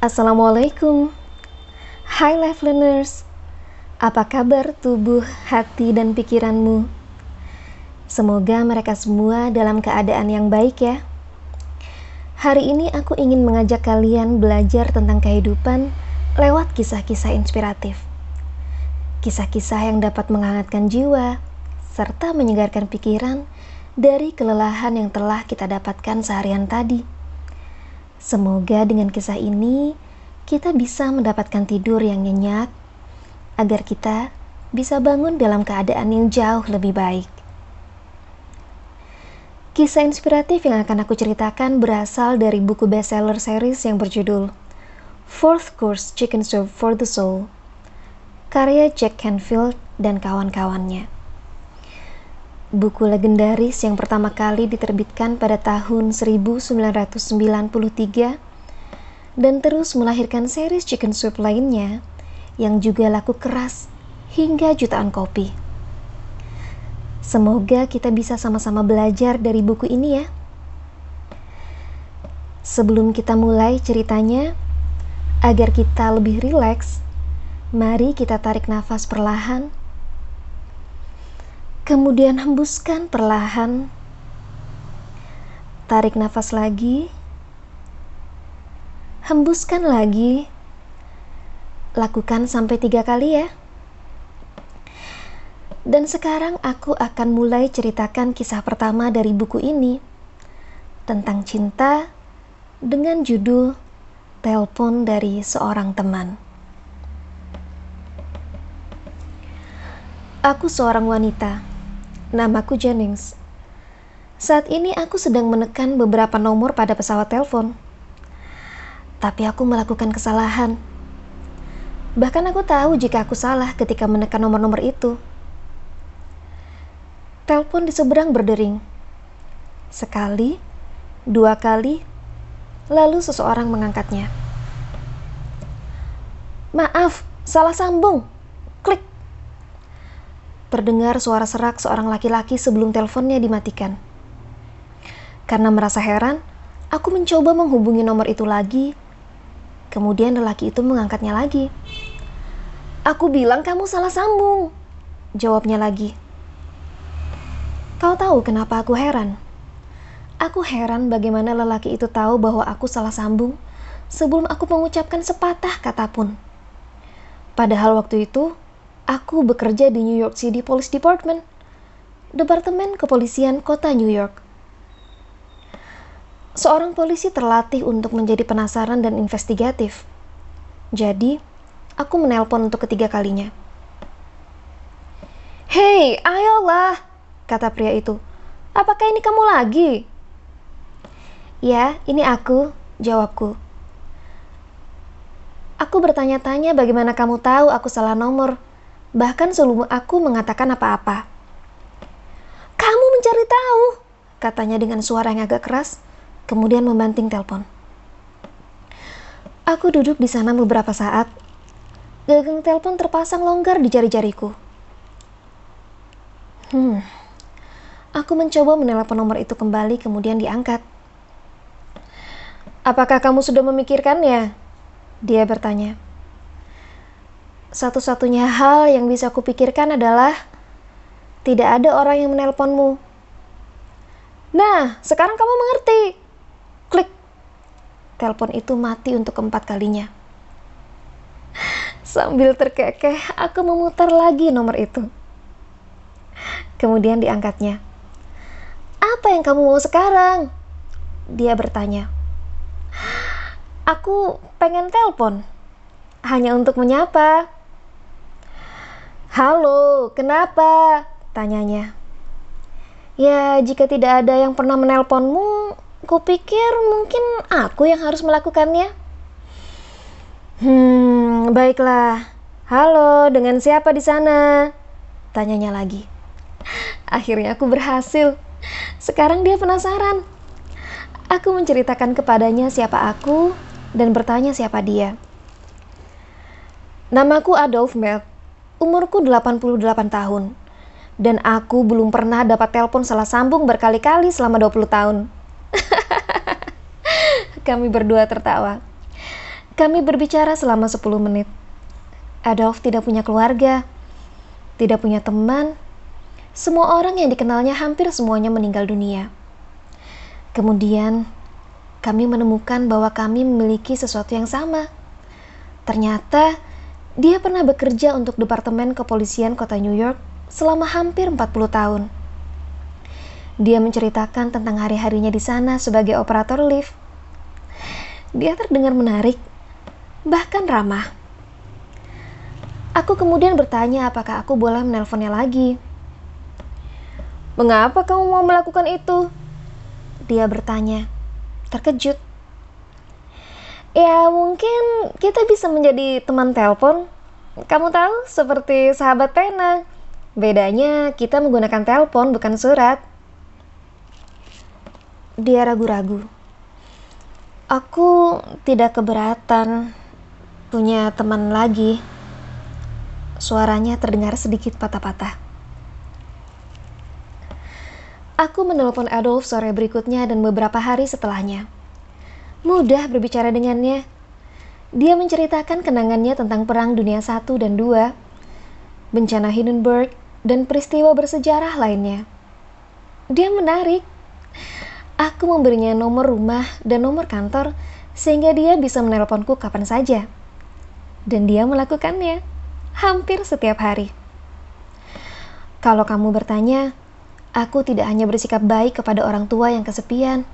Assalamualaikum Hai Life Learners Apa kabar tubuh, hati, dan pikiranmu? Semoga mereka semua dalam keadaan yang baik ya Hari ini aku ingin mengajak kalian belajar tentang kehidupan lewat kisah-kisah inspiratif Kisah-kisah yang dapat menghangatkan jiwa serta menyegarkan pikiran dari kelelahan yang telah kita dapatkan seharian tadi. Semoga dengan kisah ini kita bisa mendapatkan tidur yang nyenyak agar kita bisa bangun dalam keadaan yang jauh lebih baik. Kisah inspiratif yang akan aku ceritakan berasal dari buku bestseller series yang berjudul Fourth Course Chicken Soup for the Soul, karya Jack Canfield dan kawan-kawannya buku legendaris yang pertama kali diterbitkan pada tahun 1993 dan terus melahirkan series chicken soup lainnya yang juga laku keras hingga jutaan kopi. Semoga kita bisa sama-sama belajar dari buku ini ya. Sebelum kita mulai ceritanya, agar kita lebih rileks, mari kita tarik nafas perlahan Kemudian hembuskan perlahan. Tarik nafas lagi. Hembuskan lagi. Lakukan sampai tiga kali ya. Dan sekarang aku akan mulai ceritakan kisah pertama dari buku ini tentang cinta dengan judul Telepon dari Seorang Teman. Aku seorang wanita Namaku Jennings. Saat ini aku sedang menekan beberapa nomor pada pesawat telepon. Tapi aku melakukan kesalahan. Bahkan aku tahu jika aku salah ketika menekan nomor-nomor itu. Telepon di seberang berdering. Sekali, dua kali, lalu seseorang mengangkatnya. Maaf, salah sambung. Terdengar suara serak seorang laki-laki sebelum teleponnya dimatikan. Karena merasa heran, aku mencoba menghubungi nomor itu lagi. Kemudian lelaki itu mengangkatnya lagi. Aku bilang kamu salah sambung. Jawabnya lagi. Kau tahu kenapa aku heran? Aku heran bagaimana lelaki itu tahu bahwa aku salah sambung sebelum aku mengucapkan sepatah kata pun. Padahal waktu itu Aku bekerja di New York City Police Department, Departemen Kepolisian Kota New York. Seorang polisi terlatih untuk menjadi penasaran dan investigatif. Jadi, aku menelpon untuk ketiga kalinya. Hei, ayolah, kata pria itu. Apakah ini kamu lagi? Ya, ini aku, jawabku. Aku bertanya-tanya bagaimana kamu tahu aku salah nomor bahkan sebelum aku mengatakan apa-apa. Kamu mencari tahu, katanya dengan suara yang agak keras, kemudian membanting telepon. Aku duduk di sana beberapa saat. Gagang telepon terpasang longgar di jari-jariku. Hmm. Aku mencoba menelepon nomor itu kembali kemudian diangkat. Apakah kamu sudah memikirkannya? Dia bertanya. Satu-satunya hal yang bisa kupikirkan adalah tidak ada orang yang menelponmu. Nah, sekarang kamu mengerti. Klik. Telepon itu mati untuk keempat kalinya. Sambil terkekeh, aku memutar lagi nomor itu. Kemudian diangkatnya. Apa yang kamu mau sekarang? Dia bertanya. Aku pengen telepon. Hanya untuk menyapa. Halo, kenapa? Tanyanya. Ya, jika tidak ada yang pernah menelponmu, kupikir mungkin aku yang harus melakukannya. Hmm, baiklah. Halo, dengan siapa di sana? Tanyanya lagi. Akhirnya aku berhasil. Sekarang dia penasaran. Aku menceritakan kepadanya siapa aku dan bertanya siapa dia. Namaku Adolf Melk umurku 88 tahun. Dan aku belum pernah dapat telepon salah sambung berkali-kali selama 20 tahun. Kami berdua tertawa. Kami berbicara selama 10 menit. Adolf tidak punya keluarga, tidak punya teman. Semua orang yang dikenalnya hampir semuanya meninggal dunia. Kemudian, kami menemukan bahwa kami memiliki sesuatu yang sama. Ternyata, dia pernah bekerja untuk Departemen Kepolisian Kota New York selama hampir 40 tahun. Dia menceritakan tentang hari-harinya di sana sebagai operator lift. Dia terdengar menarik, bahkan ramah. Aku kemudian bertanya apakah aku boleh menelponnya lagi. Mengapa kamu mau melakukan itu? Dia bertanya, terkejut. Ya mungkin kita bisa menjadi teman telepon. Kamu tahu, seperti sahabat pena. Bedanya kita menggunakan telepon bukan surat. Dia ragu-ragu. Aku tidak keberatan punya teman lagi. Suaranya terdengar sedikit patah-patah. Aku menelpon Adolf sore berikutnya dan beberapa hari setelahnya. Mudah berbicara dengannya. Dia menceritakan kenangannya tentang Perang Dunia I dan II, bencana Hindenburg, dan peristiwa bersejarah lainnya. Dia menarik. Aku memberinya nomor rumah dan nomor kantor sehingga dia bisa menelponku kapan saja. Dan dia melakukannya hampir setiap hari. Kalau kamu bertanya, aku tidak hanya bersikap baik kepada orang tua yang kesepian.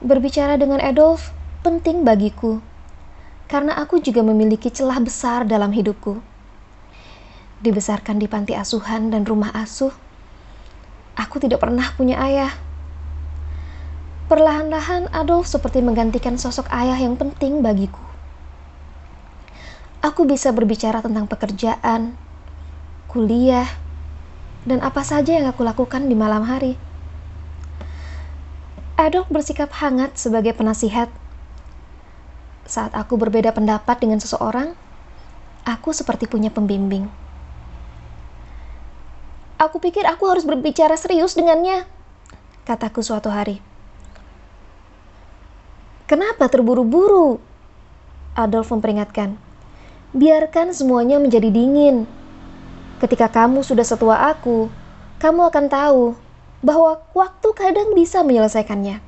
Berbicara dengan Adolf penting bagiku, karena aku juga memiliki celah besar dalam hidupku. Dibesarkan di panti asuhan dan rumah asuh, aku tidak pernah punya ayah. Perlahan-lahan Adolf seperti menggantikan sosok ayah yang penting bagiku aku bisa berbicara tentang pekerjaan, kuliah, dan apa saja yang aku lakukan di malam hari. Adolf bersikap hangat sebagai penasihat. Saat aku berbeda pendapat dengan seseorang, aku seperti punya pembimbing. Aku pikir aku harus berbicara serius dengannya, kataku suatu hari. Kenapa terburu-buru? Adolf memperingatkan biarkan semuanya menjadi dingin. Ketika kamu sudah setua aku, kamu akan tahu bahwa waktu kadang bisa menyelesaikannya.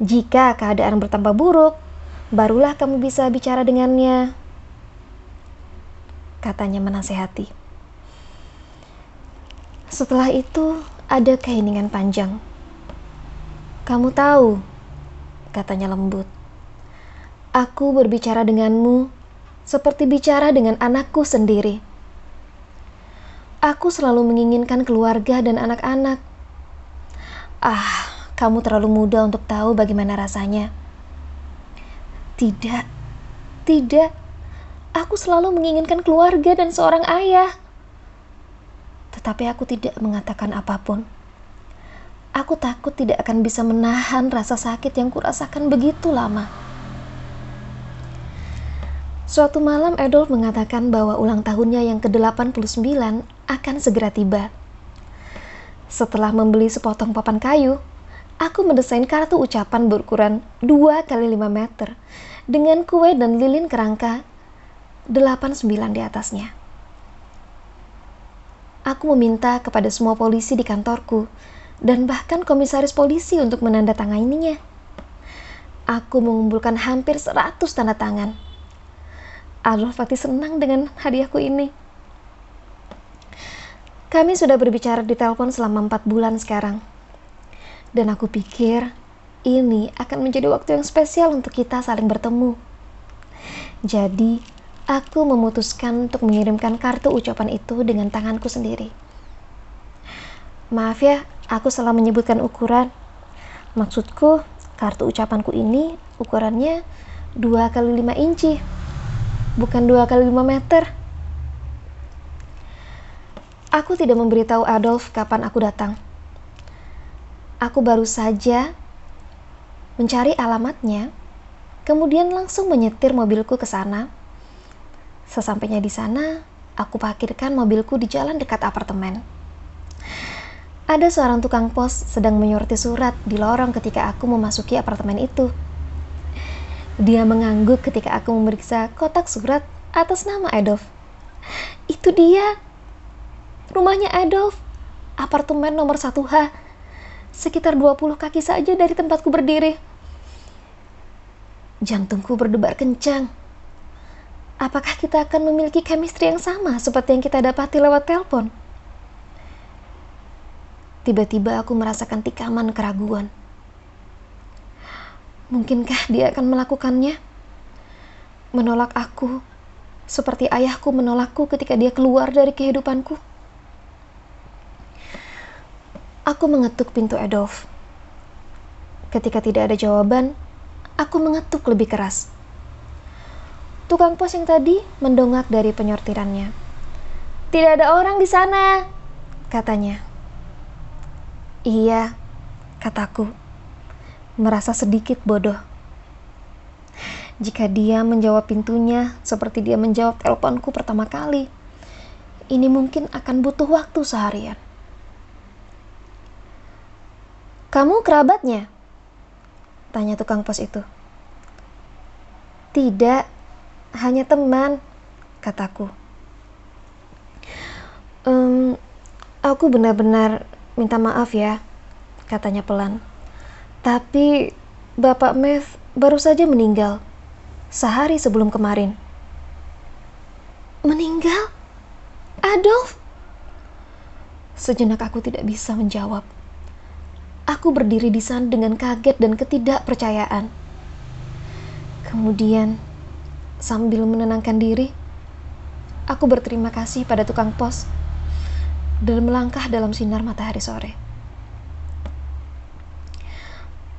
Jika keadaan bertambah buruk, barulah kamu bisa bicara dengannya. Katanya menasehati. Setelah itu, ada keheningan panjang. Kamu tahu, katanya lembut. Aku berbicara denganmu seperti bicara dengan anakku sendiri. Aku selalu menginginkan keluarga dan anak-anak. Ah, kamu terlalu muda untuk tahu bagaimana rasanya. Tidak, tidak. Aku selalu menginginkan keluarga dan seorang ayah. Tetapi aku tidak mengatakan apa pun. Aku takut tidak akan bisa menahan rasa sakit yang kurasakan begitu lama. Suatu malam Adolf mengatakan bahwa ulang tahunnya yang ke-89 akan segera tiba. Setelah membeli sepotong papan kayu, aku mendesain kartu ucapan berukuran 2 kali 5 meter dengan kue dan lilin kerangka 89 di atasnya. Aku meminta kepada semua polisi di kantorku dan bahkan komisaris polisi untuk menandatanganinya. Aku mengumpulkan hampir 100 tanda tangan Adolf pasti senang dengan hadiahku ini. Kami sudah berbicara di telepon selama empat bulan sekarang. Dan aku pikir ini akan menjadi waktu yang spesial untuk kita saling bertemu. Jadi, aku memutuskan untuk mengirimkan kartu ucapan itu dengan tanganku sendiri. Maaf ya, aku salah menyebutkan ukuran. Maksudku, kartu ucapanku ini ukurannya 2 kali 5 inci bukan dua kali lima meter. Aku tidak memberitahu Adolf kapan aku datang. Aku baru saja mencari alamatnya, kemudian langsung menyetir mobilku ke sana. Sesampainya di sana, aku parkirkan mobilku di jalan dekat apartemen. Ada seorang tukang pos sedang menyorti surat di lorong ketika aku memasuki apartemen itu. Dia mengangguk ketika aku memeriksa kotak surat atas nama Adolf. Itu dia. Rumahnya Adolf. Apartemen nomor 1H. Sekitar 20 kaki saja dari tempatku berdiri. Jantungku berdebar kencang. Apakah kita akan memiliki chemistry yang sama seperti yang kita dapati lewat telepon? Tiba-tiba aku merasakan tikaman keraguan. Mungkinkah dia akan melakukannya? Menolak aku, seperti ayahku menolakku ketika dia keluar dari kehidupanku. Aku mengetuk pintu Adolf. Ketika tidak ada jawaban, aku mengetuk lebih keras. Tukang pos yang tadi mendongak dari penyortirannya. Tidak ada orang di sana, katanya. Iya, kataku merasa sedikit bodoh. Jika dia menjawab pintunya seperti dia menjawab teleponku pertama kali, ini mungkin akan butuh waktu seharian. Kamu kerabatnya? Tanya tukang pos itu. Tidak, hanya teman, kataku. Ehm, aku benar-benar minta maaf ya, katanya pelan. Tapi Bapak Mev baru saja meninggal sehari sebelum kemarin. Meninggal? Adolf? Sejenak aku tidak bisa menjawab. Aku berdiri di sana dengan kaget dan ketidakpercayaan. Kemudian, sambil menenangkan diri, aku berterima kasih pada tukang pos dan melangkah dalam sinar matahari sore.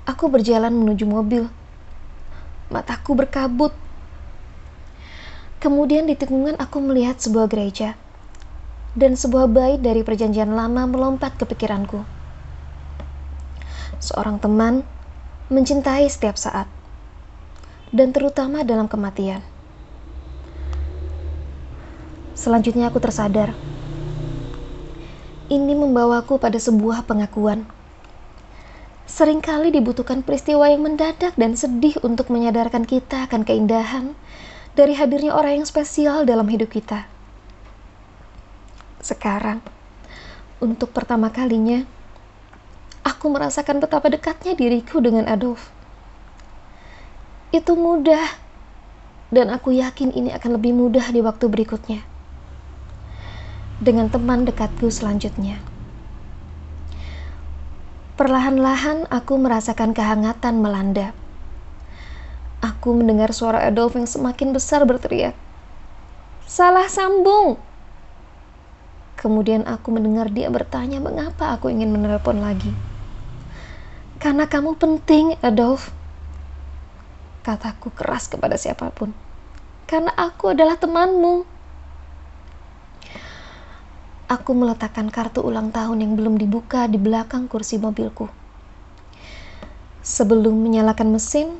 Aku berjalan menuju mobil. Mataku berkabut. Kemudian di tikungan aku melihat sebuah gereja. Dan sebuah bait dari perjanjian lama melompat ke pikiranku. Seorang teman mencintai setiap saat. Dan terutama dalam kematian. Selanjutnya aku tersadar. Ini membawaku pada sebuah pengakuan sering kali dibutuhkan peristiwa yang mendadak dan sedih untuk menyadarkan kita akan keindahan dari hadirnya orang yang spesial dalam hidup kita. Sekarang, untuk pertama kalinya, aku merasakan betapa dekatnya diriku dengan Adolf. Itu mudah, dan aku yakin ini akan lebih mudah di waktu berikutnya. Dengan teman dekatku selanjutnya. Perlahan-lahan aku merasakan kehangatan melanda. Aku mendengar suara Adolf yang semakin besar berteriak. Salah sambung! Kemudian aku mendengar dia bertanya mengapa aku ingin menelpon lagi. Karena kamu penting, Adolf. Kataku keras kepada siapa pun. Karena aku adalah temanmu. Aku meletakkan kartu ulang tahun yang belum dibuka di belakang kursi mobilku. Sebelum menyalakan mesin,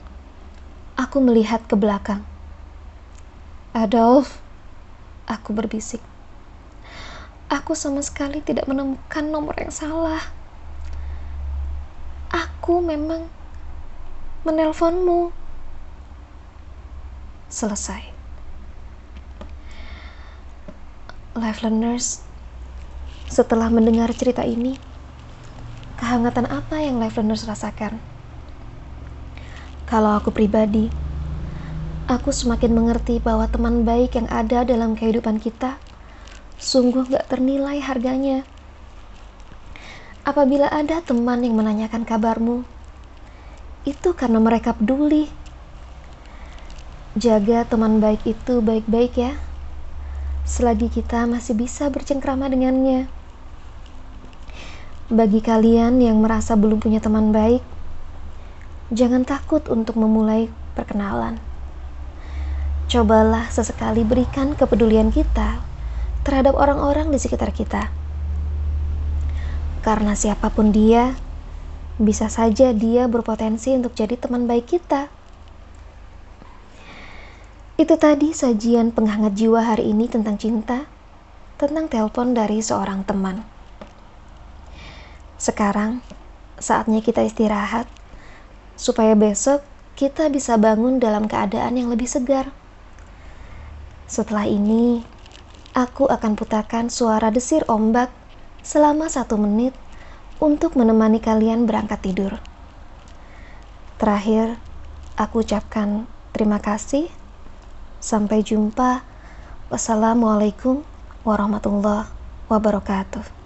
aku melihat ke belakang. Adolf, aku berbisik. Aku sama sekali tidak menemukan nomor yang salah. Aku memang menelponmu. Selesai. Life learners, setelah mendengar cerita ini, kehangatan apa yang life learners rasakan? Kalau aku pribadi, aku semakin mengerti bahwa teman baik yang ada dalam kehidupan kita sungguh gak ternilai harganya. Apabila ada teman yang menanyakan kabarmu, itu karena mereka peduli. Jaga teman baik itu baik-baik ya, selagi kita masih bisa bercengkrama dengannya. Bagi kalian yang merasa belum punya teman baik, jangan takut untuk memulai perkenalan. Cobalah sesekali berikan kepedulian kita terhadap orang-orang di sekitar kita. Karena siapa pun dia, bisa saja dia berpotensi untuk jadi teman baik kita. Itu tadi sajian penghangat jiwa hari ini tentang cinta, tentang telepon dari seorang teman. Sekarang saatnya kita istirahat supaya besok kita bisa bangun dalam keadaan yang lebih segar. Setelah ini, aku akan putarkan suara desir ombak selama satu menit untuk menemani kalian berangkat tidur. Terakhir, aku ucapkan terima kasih. Sampai jumpa. Wassalamualaikum warahmatullahi wabarakatuh.